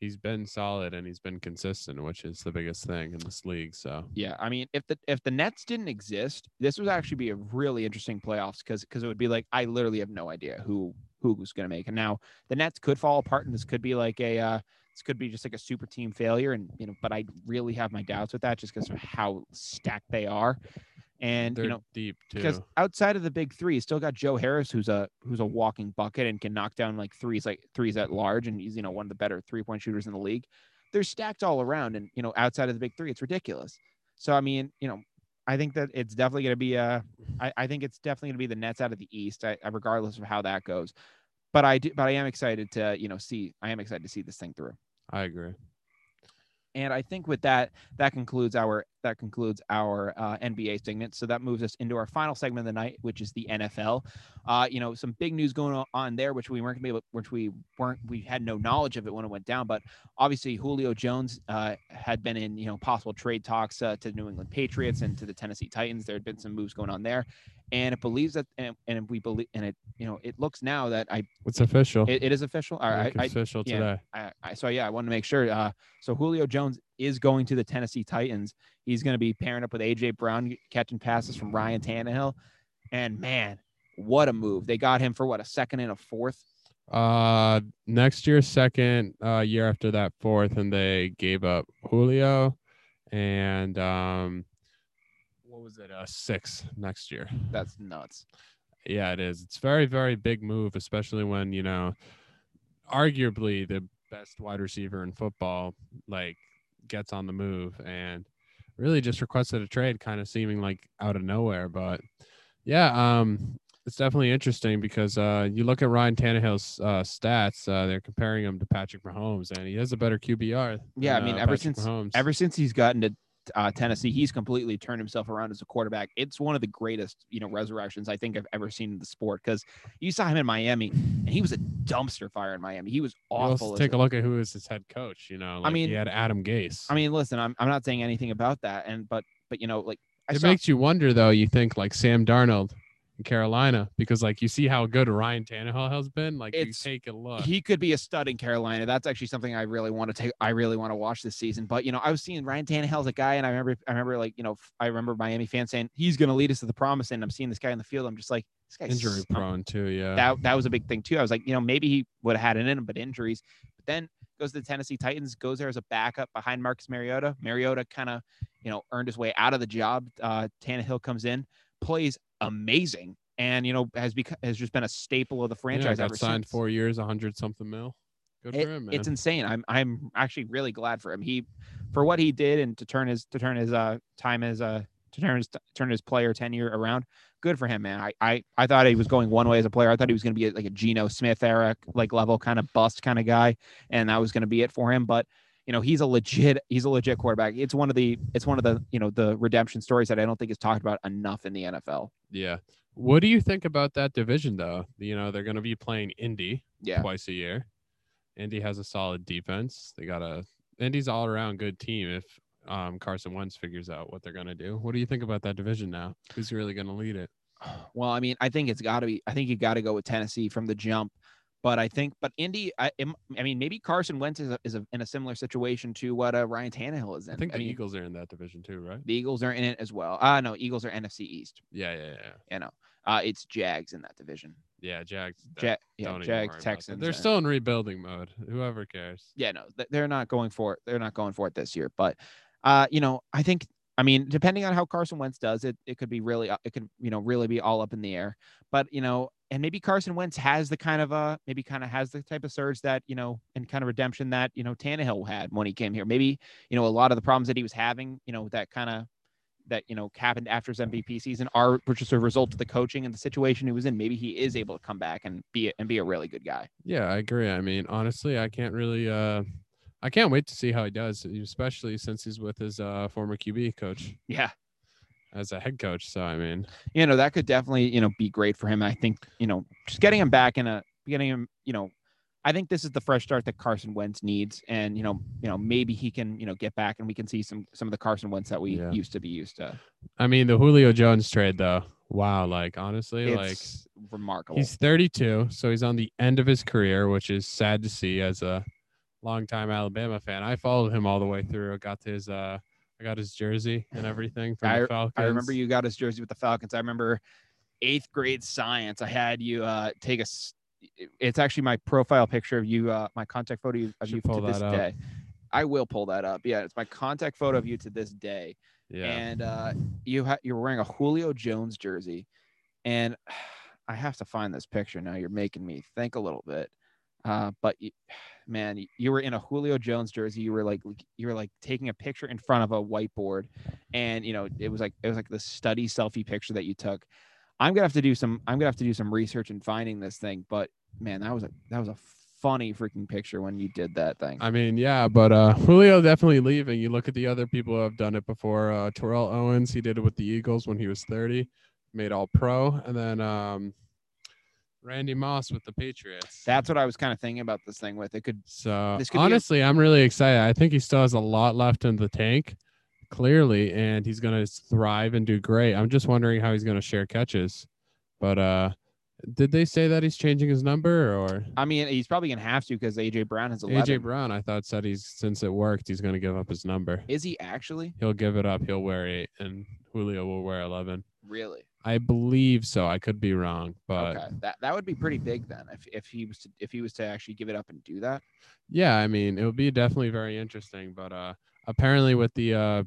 he's been solid and he's been consistent, which is the biggest thing in this league. So Yeah, I mean, if the if the Nets didn't exist, this would actually be a really interesting playoffs because because it would be like I literally have no idea who who was going to make. And now the Nets could fall apart, and this could be like a uh, this could be just like a super team failure. And you know, but I really have my doubts with that just because of how stacked they are. And they're you know, deep too. because outside of the big three, you still got Joe Harris, who's a who's a walking bucket and can knock down like threes, like threes at large, and he's you know one of the better three point shooters in the league. They're stacked all around, and you know outside of the big three, it's ridiculous. So I mean, you know, I think that it's definitely going to be uh, I, I think it's definitely going to be the Nets out of the East, I, I- regardless of how that goes. But I do, but I am excited to you know see, I am excited to see this thing through. I agree. And I think with that, that concludes our that concludes our uh, NBA segment. So that moves us into our final segment of the night, which is the NFL. Uh, you know, some big news going on- there, which we weren't able, which we weren't, we had no knowledge of it when it went down. But obviously, Julio Jones uh, had been in you know possible trade talks uh, to the New England Patriots and to the Tennessee Titans. There had been some moves going on there, and it believes that, and, and we believe, and it you know it looks now that I It's official. it, it is official. All right, I, official yeah. today. I, I so yeah, I wanted to make sure. Uh, so Julio Jones is going to the Tennessee Titans. He's going to be pairing up with AJ Brown, catching passes from Ryan Tannehill. And man, what a move! They got him for what a second and a fourth. Uh, next year, second uh, year after that, fourth, and they gave up Julio and um, was it? Uh, six next year. That's nuts. Yeah, it is. It's very, very big move, especially when you know, arguably the best wide receiver in football, like gets on the move and really just requested a trade, kind of seeming like out of nowhere. But yeah, um, it's definitely interesting because uh, you look at Ryan Tannehill's uh, stats. Uh, they're comparing him to Patrick Mahomes, and he has a better QBR. Yeah, I mean, uh, ever Patrick since Mahomes. ever since he's gotten to uh, Tennessee, he's completely turned himself around as a quarterback. It's one of the greatest, you know, resurrections I think I've ever seen in the sport. Because you saw him in Miami, and he was a dumpster fire in Miami. He was awful. take a- a look at who is his head coach. You know, like mean- he had Adam Gase. I mean, listen, I'm I'm not saying anything about that, and but but you know, like I it saw, makes you wonder though. You think like Sam Darnold in Carolina because like you see how good Ryan Tannehill has been. Like It's- you take a look. he could be a stud in Carolina. That's actually something I really want to take. I really want to watch this season. But you know, I was seeing Ryan Tannehill as a guy, and I remember, I remember, like you know, I remember Miami fans saying he's going to lead us to the promise, and I'm seeing this guy in the field. I'm just like, this guy's Injury prone too. Yeah. That that was a big thing too. I was like, you know, maybe he would have had it in him, but injuries. But then goes to the Tennessee Titans, goes there as a backup behind Marcus Mariota. Mariota kind of, you know, earned his way out of the job. Uh, Tannehill comes in, plays amazing, and you know has become has just been a staple of the yeah, franchise got ever signed since. four years, a hundred something mil. Good It- for him, man. it's insane. I'm I'm actually really glad for him. He for what he did and to turn his to turn his uh time as a to turn his turn his player tenure around. Good for him, man. I I, I thought he was going one way as a player. I thought he was going to be like a Geno Smith era like level kind of bust kind of guy, and that was going to be it for him. But you know he's a legit he's a legit quarterback. It's one of the it's one of the you know the redemption stories that I don't think is talked about enough in the NFL. yeah. What do you think about that division though? You know, they're going to be playing Indy Yeah, twice a year. Indy has a solid defense. They got a Indy's all around good team if um, Carson Wentz figures out what they're going to do. What do you think about that division now? Who's really going to lead it? Well, I mean, I think it's got to be. I think you got to go with Tennessee from the jump. But I think, but Indy, I, I mean, maybe Carson Wentz is, a, is a, in a similar situation to what uh, Ryan Tannehill is in. I think the mean, Eagles are in that division too, right? the Eagles are in it as well. Uh no, Eagles are NFC East. Yeah, yeah, yeah. You know, uh, it's Jags in that division. Yeah, Jags. Ja- yeah, don't even worry Jags. Texans. They're uh, still in rebuilding mode. Whoever cares. yeah, no, they're not going for it. They're not going for it this year. But, uh, you know, I think, I mean, depending on how Carson Wentz does it, it could be really, uh, it could, you know, really be all up in the air. But, you know, and maybe Carson Wentz has the kind of, uh, maybe kind of has the type of surge that, you know, and kind of redemption that, you know, Tannehill had when he came here. Maybe, you know, a lot of the problems that he was having, you know, that kind of, that you know happened after his MVP season are just a result of the coaching and the situation he was in. Maybe he is able to come back and be and be a really good guy. Yeah, I agree. I mean, honestly, I can't really uh I can't wait to see how he does, especially since he's with his uh former QB coach Yeah, as a head coach. So I mean, you know that could definitely you know be great for him. I think you know just getting him back in a getting him you know I think this is the fresh start that Carson Wentz needs, and you know you know maybe he can you know get back and we can see some some of the Carson Wentz that we Yeah. used to be used to. I mean, the Julio Jones trade though. Wow, like honestly, like remarkable. he's 32, so he's on the end of his career, which is sad to see as a longtime Alabama fan. I followed him all the way through. I got his uh I got his jersey and everything from the Falcons. I remember you got his jersey with the Falcons. I remember eighth grade science. I had you uh, take a It's actually my profile picture of you, uh, my contact photo of Should you to this up. day. I will pull that up. Yeah, it's my contact photo of you to this day. Yeah. And uh, you ha- you're wearing a Julio Jones jersey, and I have to find this picture now. You're making me think a little bit. Uh, but man, you were in a Julio Jones jersey. You were like you were like taking a picture in front of a whiteboard, and you know it was like it was like the study selfie picture that you took. I'm gonna have to do some. I'm gonna have to do some research and finding this thing. But man, that was a that was a funny freaking picture when you did that thing. I mean, yeah, but uh Julio definitely leaving. You look at the other people who have done it before. Uh Terrell Owens, he did it with the Eagles when he was 30, made all pro, and then um Randy Moss with the Patriots. That's what I was kind of thinking about this thing with. It could so this could honestly, I'm really excited. I think he still has a lot left in the tank, clearly, and he's gonna thrive and do great. I'm just wondering how he's gonna share catches. But uh did they say that he's changing his number or I mean, he's probably gonna have to because AJ Brown has 11. AJ Brown? I thought said he's since it worked, he's gonna give up his number. Is he actually? He'll give it up. He'll wear eight, and Julio will wear eleven. Really? I believe so. I could be wrong, but okay. That that would be pretty big then if if he was to if he was to actually give it up and do that. yeah, I mean, it would be definitely very interesting. But uh, apparently, with the uh,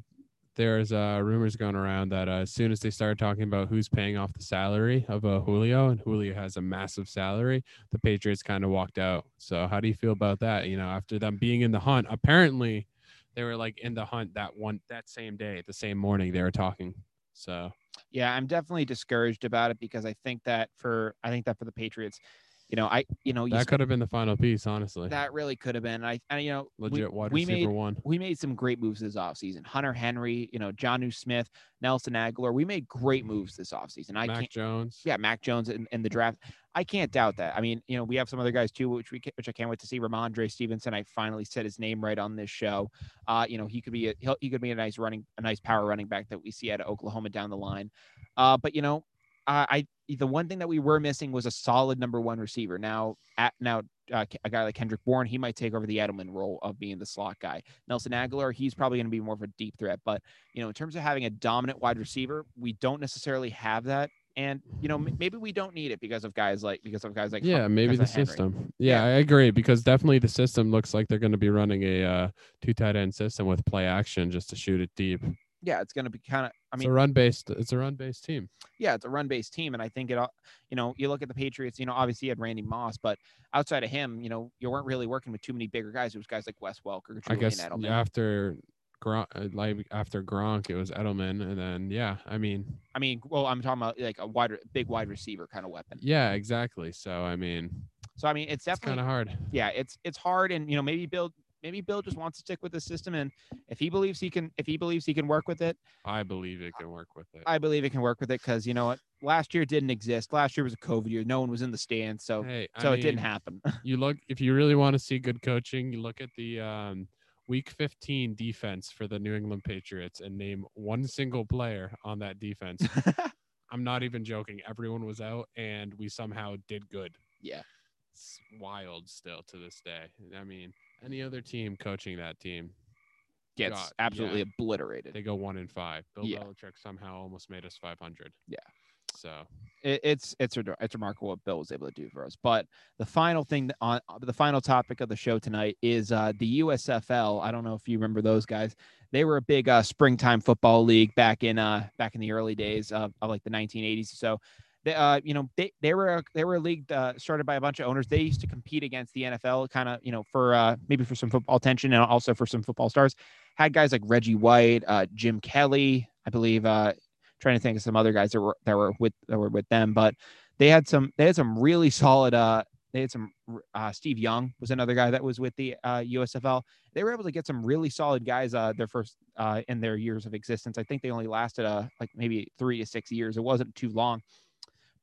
there's uh, rumors going around that uh, as soon as they started talking about who's paying off the salary of uh, Julio, and Julio has a massive salary, the Patriots kind of walked out. So how do you feel about that? You know, after them being in the hunt, apparently they were like in the hunt that one that same day, the same morning they were talking. So yeah, I'm definitely discouraged about it because I think that for I think that for the Patriots, you know, I you know you that could have been the final piece, honestly. that really could have been. I, I you know we- Legit wide we receiver made one. we made some great moves this offseason. Hunter Henry, you know, Jonnu Smith, Nelson Agholor. We made great moves this offseason. I Mac can't Jones. yeah, Mac Jones in, in the draft. I can't doubt that. I mean, you know, we have some other guys too, which we which I can't wait to see. Rhamondre Stevenson. I finally said his name right on this show. Uh, you know, he could be a he'll, he could be a nice running a nice power running back that we see out of Oklahoma down the line. Uh, but you know, uh, I the one thing that we were missing was a solid number one receiver. Now, at now. Uh, a guy like Kendrick Bourne, he might take over the Edelman role of being the slot guy. Nelson Agholor, he's probably going to be more of a deep threat. But you know, in terms of having a dominant wide receiver, we don't necessarily have that and you know m- maybe we don't need it because of guys like because of guys like yeah, Hun- maybe the because of Henry. system. Yeah, Yeah. I agree because definitely the system looks like they're going to be running a uh, two tight end system with play action just to shoot it deep. Yeah, it's going to be kind of. I it's a run based. It's a run based team. yeah, it's a run-based team, and I think it. You know, you look at the Patriots. You know, obviously you had Randy Moss, but outside of him, you know, you weren't really working with too many bigger guys. It was guys like Wes Welker, I guess Edelman. after Gronk, uh, like after Gronk, it was Edelman, and then yeah, I mean, I mean, well, I'm talking about like a wide, big wide receiver kind of weapon. yeah, exactly. So I mean, So I mean, it's definitely kind of hard. yeah, it's it's hard, and you know, maybe Bill, maybe Bill just wants to stick with the system, and if he believes he can, if he believes he can work with it, I believe it can work with it. I believe it can work with it because you know what, last year didn't exist. Last year was a COVID year. No one was in the stands, so hey, so it didn't happen. You look if you really want to see good coaching, you look at the um, Week 15 defense for the New England Patriots and name one single player on that defense. I'm not even joking. Everyone was out, and we somehow did good. yeah, It's wild still to this day. I mean, any other team coaching that team, gets God, absolutely yeah. obliterated. they go one in five. Bill Yeah. Belichick somehow almost made us 500. Yeah. So it, it's it's it's remarkable what Bill was able to do for us. But the final thing on the final topic of the show tonight is uh, the USFL. I don't know if you remember those guys. They were a big uh, springtime football league back in uh, back in the early days of, of like the 1980s. So. They, uh, you know, they, they were a, they were a league uh, started by a bunch of owners. They used to compete against the NFL, kind of, you know, for uh, maybe for some football tension and also for some football stars. Had guys like Reggie White, uh, Jim Kelly, I believe, uh, trying to think of some other guys that were that were with that were with them, but they had some they had some really solid uh they had some uh Steve Young was another guy that was with the uh USFL. They were able to get some really solid guys uh their first uh in their years of existence. I think they only lasted uh like maybe 3 to 6 years. It wasn't too long.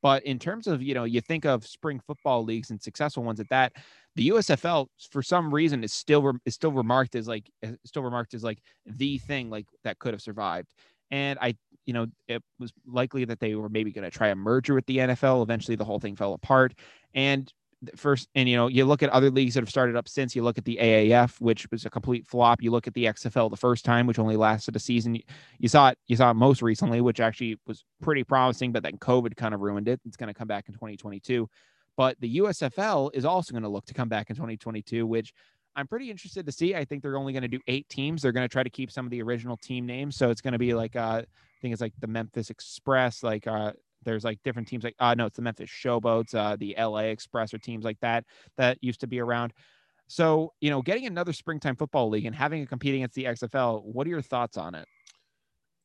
But in terms of, you know, you think of spring football leagues and successful ones at that, the USFL for some reason is still is still remarked as like eh, still remarked as like the thing like that could have survived. And I, you know, it was likely that they were maybe going to try a merger with the NFL. Eventually, the whole thing fell apart. And first, and you know, you look at other leagues that have started up since. You look at the AAF, which was a complete flop. You look at the XFL the first time, which only lasted a season. You- saw it. You saw it most recently, which actually was pretty promising, but then COVID kind of ruined it. It's going to come back in 2022. But the USFL is also going to look to come back in 2022, which I'm pretty interested to see. I think they're only going to do eight teams. They're going to try to keep some of the original team names. So it's going to be like, uh, I think it's like the Memphis Express. Like, uh, there's like different teams. Like, uh, no, it's the Memphis Showboats, uh, the LA Express, or teams like that that used to be around. So, you know, getting another springtime football league and having it competing against the XFL. What are your thoughts on it?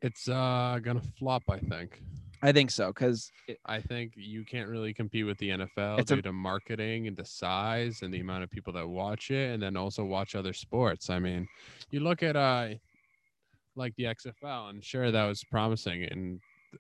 it's uh gonna flop, I think. I think so because I think you can't really compete with the NFL It's a- due to marketing and the size and the amount of people that watch it, and then also watch other sports. I mean, you look at uh, like the XFL, and sure that was promising, and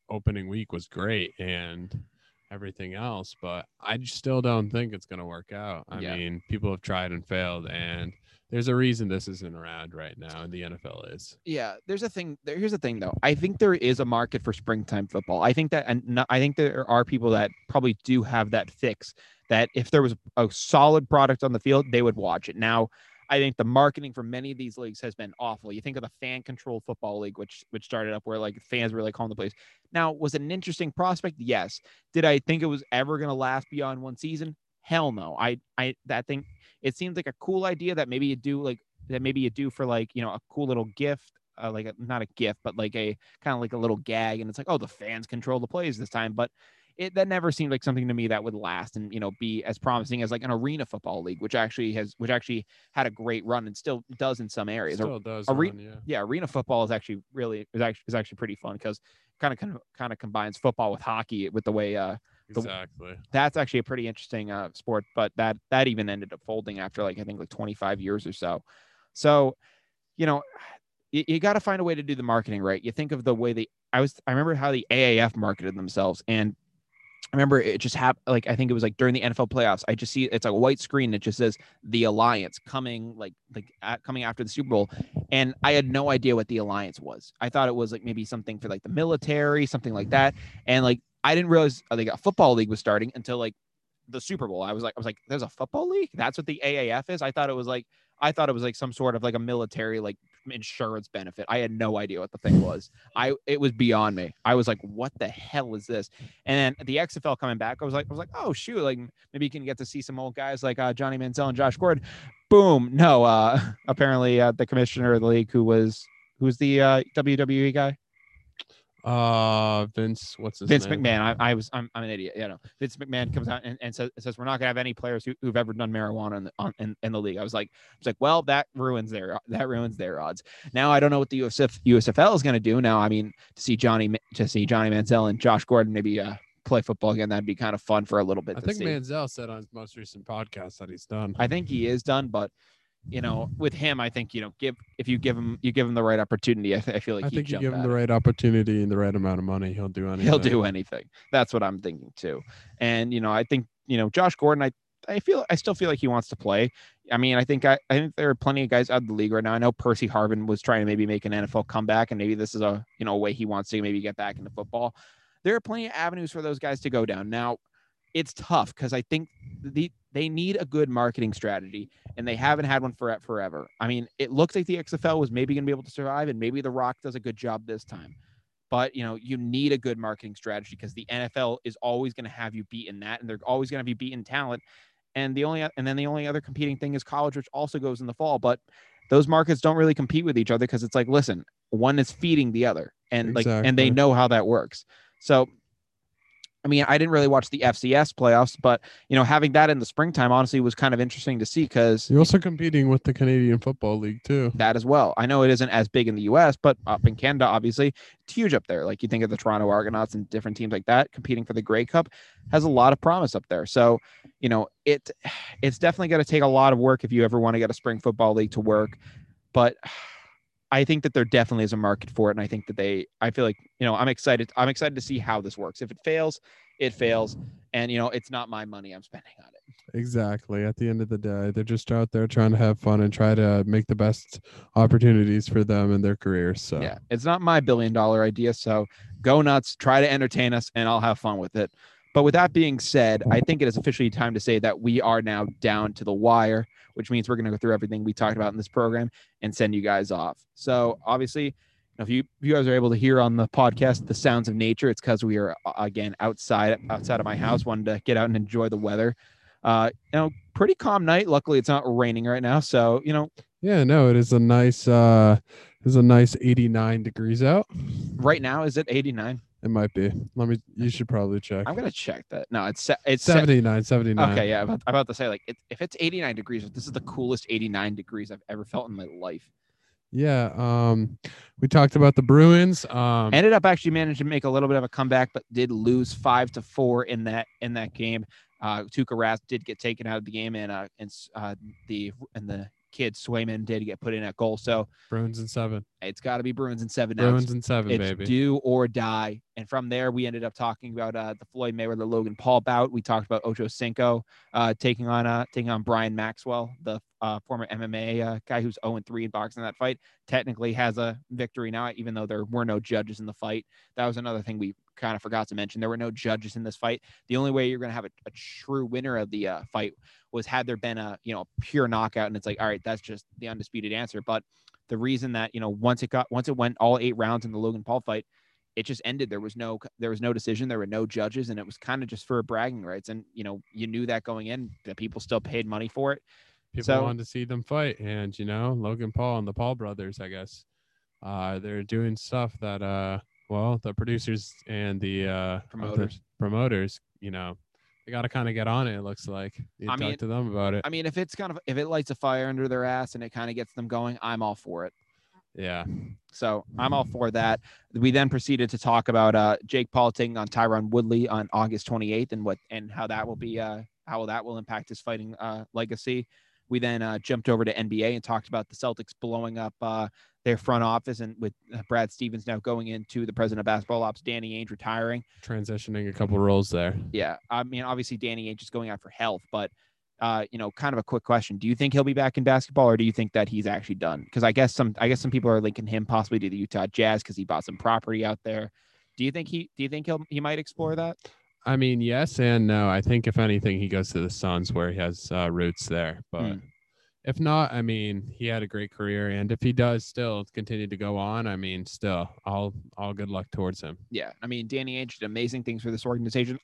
opening week was great, and everything else, but I still don't think it's gonna work out. I Yeah. mean, people have tried and failed, and there's a reason this isn't around right now, and the NFL is. yeah there's a thing there, here's the thing though i think there is a market for springtime football i think that and no- i think there are people that probably do have that fix that if there was a solid product on the field they would watch it now i think the marketing for many of these leagues has been awful. You think of the fan controlled football league which which started up where like fans were like calling the plays. Now was it an interesting prospect? Yes. Did i think it was ever going to last beyond one season? Hell no. I i that thing it seems like a cool idea that maybe you do like that maybe you do for like you know a cool little gift uh, like a, not a gift, but like a kind of like a little gag, and it's like, oh, the fans control the plays this time, but it that never seemed like something to me that would last and you know be as promising as like an arena football league, which actually has which actually had a great run and still does in some areas. Still does. are run, yeah. yeah, arena football is actually really is actually is actually pretty fun because kind of kind of combines football with hockey with the way uh the- Exactly. that's actually a pretty interesting uh, sport, but that that even ended up folding after like I think like 25 years or so. So, you know, you, you got to find a way to do the marketing right. You think of the way the I was I remember how the AAF marketed themselves, and I remember it just happened. Like I think it was like during the NFL playoffs. I just see it's a white screen that just says the Alliance coming like like at, coming after the Super Bowl, and I had no idea what the Alliance was. I thought it was like maybe something for like the military, something like that, and like I didn't realize uh, like a football league was starting until like the Super Bowl. I was like, I was like, there's a football league. That's what the AAF is. I thought it was like, I thought it was like some sort of like a military like insurance benefit. I had no idea what the thing was. I it was beyond me. I was like, what the hell is this? And then the XFL coming back, I was like, I was like, oh shoot, like maybe you can get to see some old guys like uh, Johnny Manziel and Josh Gordon. Boom. No, uh, apparently uh, the commissioner of the league, who was who's the uh, WWE guy. Uh, Vince, what's his Vince name? McMahon. I, I was I'm, I'm an idiot. You know, Vince McMahon comes out and, and says, says we're not gonna have any players who, who've ever done marijuana in the on, in, in the league. I was like, I was like, well, that ruins their that ruins their odds. Now I don't know what the USF, USFL is gonna do. Now I mean to see Johnny Ma- to see Johnny Manziel and Josh Gordon maybe uh play football again. That'd be kind of fun for a little bit. I to think see. Manziel said on his most recent podcast that he's done. I think he is done, but you know, with him, I think you know, give if you give him you give him the right opportunity, I, th- I feel like I think you give him the it. right opportunity and the right amount of money, he'll do anything. he'll do anything. That's what I'm thinking too. And you know, I think you know Josh Gordon. I I feel I still feel like he wants to play. I mean, I think I, I think there are plenty of guys out of the league right now. I know Percy Harvin was trying to maybe make an NFL comeback, and maybe this is a you know a way he wants to maybe get back into football. There are plenty of avenues for those guys to go down. Now, it's tough because I think the they need a good marketing strategy, and they haven't had one for forever. I mean, it looks like the XFL was maybe going to be able to survive, and maybe The Rock does a good job this time. But you know you need a good marketing strategy because the NFL is always going to have you beaten that and they're always going to be beaten talent. And the only and then the only other competing thing is college which also goes in the fall. But those markets don't really compete with each other because it's like listen one is feeding the other and like and they know how that works. So I mean, I didn't really watch the FCS playoffs, but you know, having that in the springtime honestly was kind of interesting to see because You're also competing with the Canadian Football League too. that as well. I know it isn't as big in the US, but up in Canada, obviously, it's huge up there. Like you think of the Toronto Argonauts and different teams like that competing for the Grey Cup has a lot of promise up there. So, you know, it it's definitely going to take a lot of work if you ever want to get a spring football league to work. But I think that there definitely is a market for it. And I think that they I feel like, you know, I'm excited. I'm excited to see how this works. If it fails, it fails. And you know, it's not my money I'm spending on it. Exactly. At the end of the day, they're just out there trying to have fun and try to make the best opportunities for them and their careers. So Yeah, it's not my billion dollar idea. So go nuts, try to entertain us, and I'll have fun with it. But with that being said, I think it is officially time to say that we are now down to the wire, which means we're going to go through everything we talked about in this program and send you guys off. So obviously, if you if you guys are able to hear on the podcast the sounds of nature, it's because we are uh, again outside outside of my house, wanted to get out and enjoy the weather. Uh, you know, pretty calm night. Luckily, it's not raining right now, so you know, yeah, no, it is a nice uh it is a nice 89 degrees out. right now is it 89? It might be. Let me you should probably check. I'm gonna check that. No, it's se- it's se- 79, 79. Okay, yeah, I'm about, I'm about to say like it, if it's 89 degrees, this is the coolest 89 degrees I've ever felt in my life. Yeah. Um we talked about the Bruins. Um Ended up actually managing to make a little bit of a comeback, but did lose five to four in that in that game. Uh, Tuukka Rask did get taken out of the game, and uh, and uh, the and the kid Swayman did get put in at goal. So Bruins and seven. it's got to be Bruins in seven. Now. Bruins and seven, it's baby. do or die. And from there, we ended up talking about uh, the Floyd Mayweather Logan Paul bout. We talked about Ocho Cinco uh, taking on uh, taking on Brian Maxwell, the uh, former MMA uh, guy who's 0 3 in boxing in that fight. Technically has a victory now, even though there were no judges in the fight. That was another thing we kind of forgot to mention. There were no judges in this fight. The only way you're going to have a, a true winner of the uh, fight was had there been a you know pure knockout, and it's like, all right, that's just the undisputed answer. But the reason that you know once it got once it went all eight rounds in the Logan Paul fight, it just ended. There was no there was no decision. There were no judges, and it was kind of just for bragging rights. And you know you knew that going in, that people still paid money for it. People so- wanted to see them fight. And you know, Logan Paul and the Paul brothers, I guess. uh, they're doing stuff that uh, well, the producers and the uh, Promoters. promoters, you know, they got to kind of get on it. It looks like you I talk mean- to them about it. I mean, if it's kind of if it lights a fire under their ass and it kind of gets them going, I'm all for it. yeah, So I'm all for that. We then proceeded to talk about uh, Jake Paul taking on Tyron Woodley on August 28th and what and how that will be uh, how that will impact his fighting uh, legacy. We then uh, jumped over to NBA and talked about the Celtics blowing up uh, their front office and with uh, Brad Stevens now going into the president of basketball ops, Danny Ainge retiring. transitioning a couple roles there. Yeah, I mean, obviously Danny Ainge is going out for health, but uh, you know, kind of a quick question: Do you think he'll be back in basketball, or do you think that he's actually done? Because I guess some, I guess some people are linking him possibly to the Utah Jazz because he bought some property out there. Do you think he? Do you think he'll he might explore that? I mean, yes and no. I think if anything, he goes to the Suns where he has uh, roots there. But Hmm. If not, I mean, he had a great career, and if he does still continue to go on, I mean, still, all all good luck towards him. Yeah, I mean, Danny Ainge did amazing things for this organization.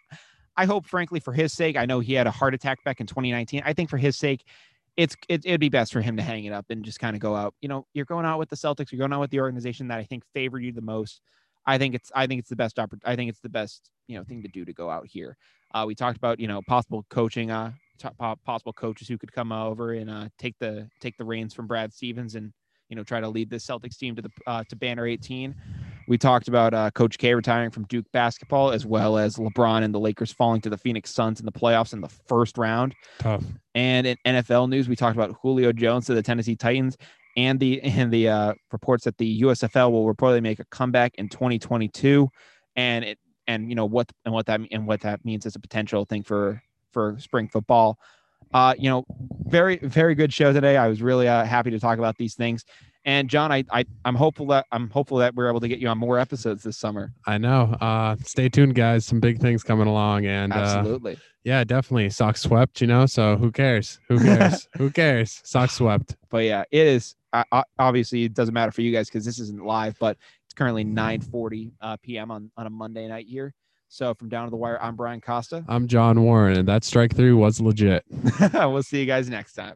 I hope, frankly, for his sake, I know he had a heart attack back in 2019. I think for his sake, it's it, it'd be best for him to hang it up and just kind of go out. You know, you're going out with the Celtics. You're going out with the organization that I think favored you the most. I think it's I think it's the best oppor- I think it's the best you know thing to do to go out here. Uh, we talked about you know possible coaching, uh, possible coaches who could come over and uh, take the take the reins from Brad Stevens and you know try to lead the Celtics team to the uh, to banner 18. We talked about uh, Coach K retiring from Duke basketball, as well as LeBron and the Lakers falling to the Phoenix Suns in the playoffs in the first round. Tough. And in NFL news, we talked about Julio Jones to the Tennessee Titans, and the and the uh, reports that the USFL will reportedly make a comeback in 2022, and it and you know what and what that and what that means as a potential thing for for spring football. Uh, you know, very very good show today. I was really uh, happy to talk about these things. And John, I, I I'm hopeful that I'm hopeful that we're able to get you on more episodes this summer. I know. Uh, stay tuned, guys. Some big things coming along, and uh, Absolutely. yeah, definitely. Sox swept, you know. So who cares? Who cares? who cares? Sox swept. but yeah, it is. Uh, uh, obviously, it doesn't matter for you guys because this isn't live, but it's currently 9:40 uh, p.m. on on a Monday night here. So from down to the wire, I'm Brian Costa. I'm John Warren, and that strike three was legit. we'll see you guys next time.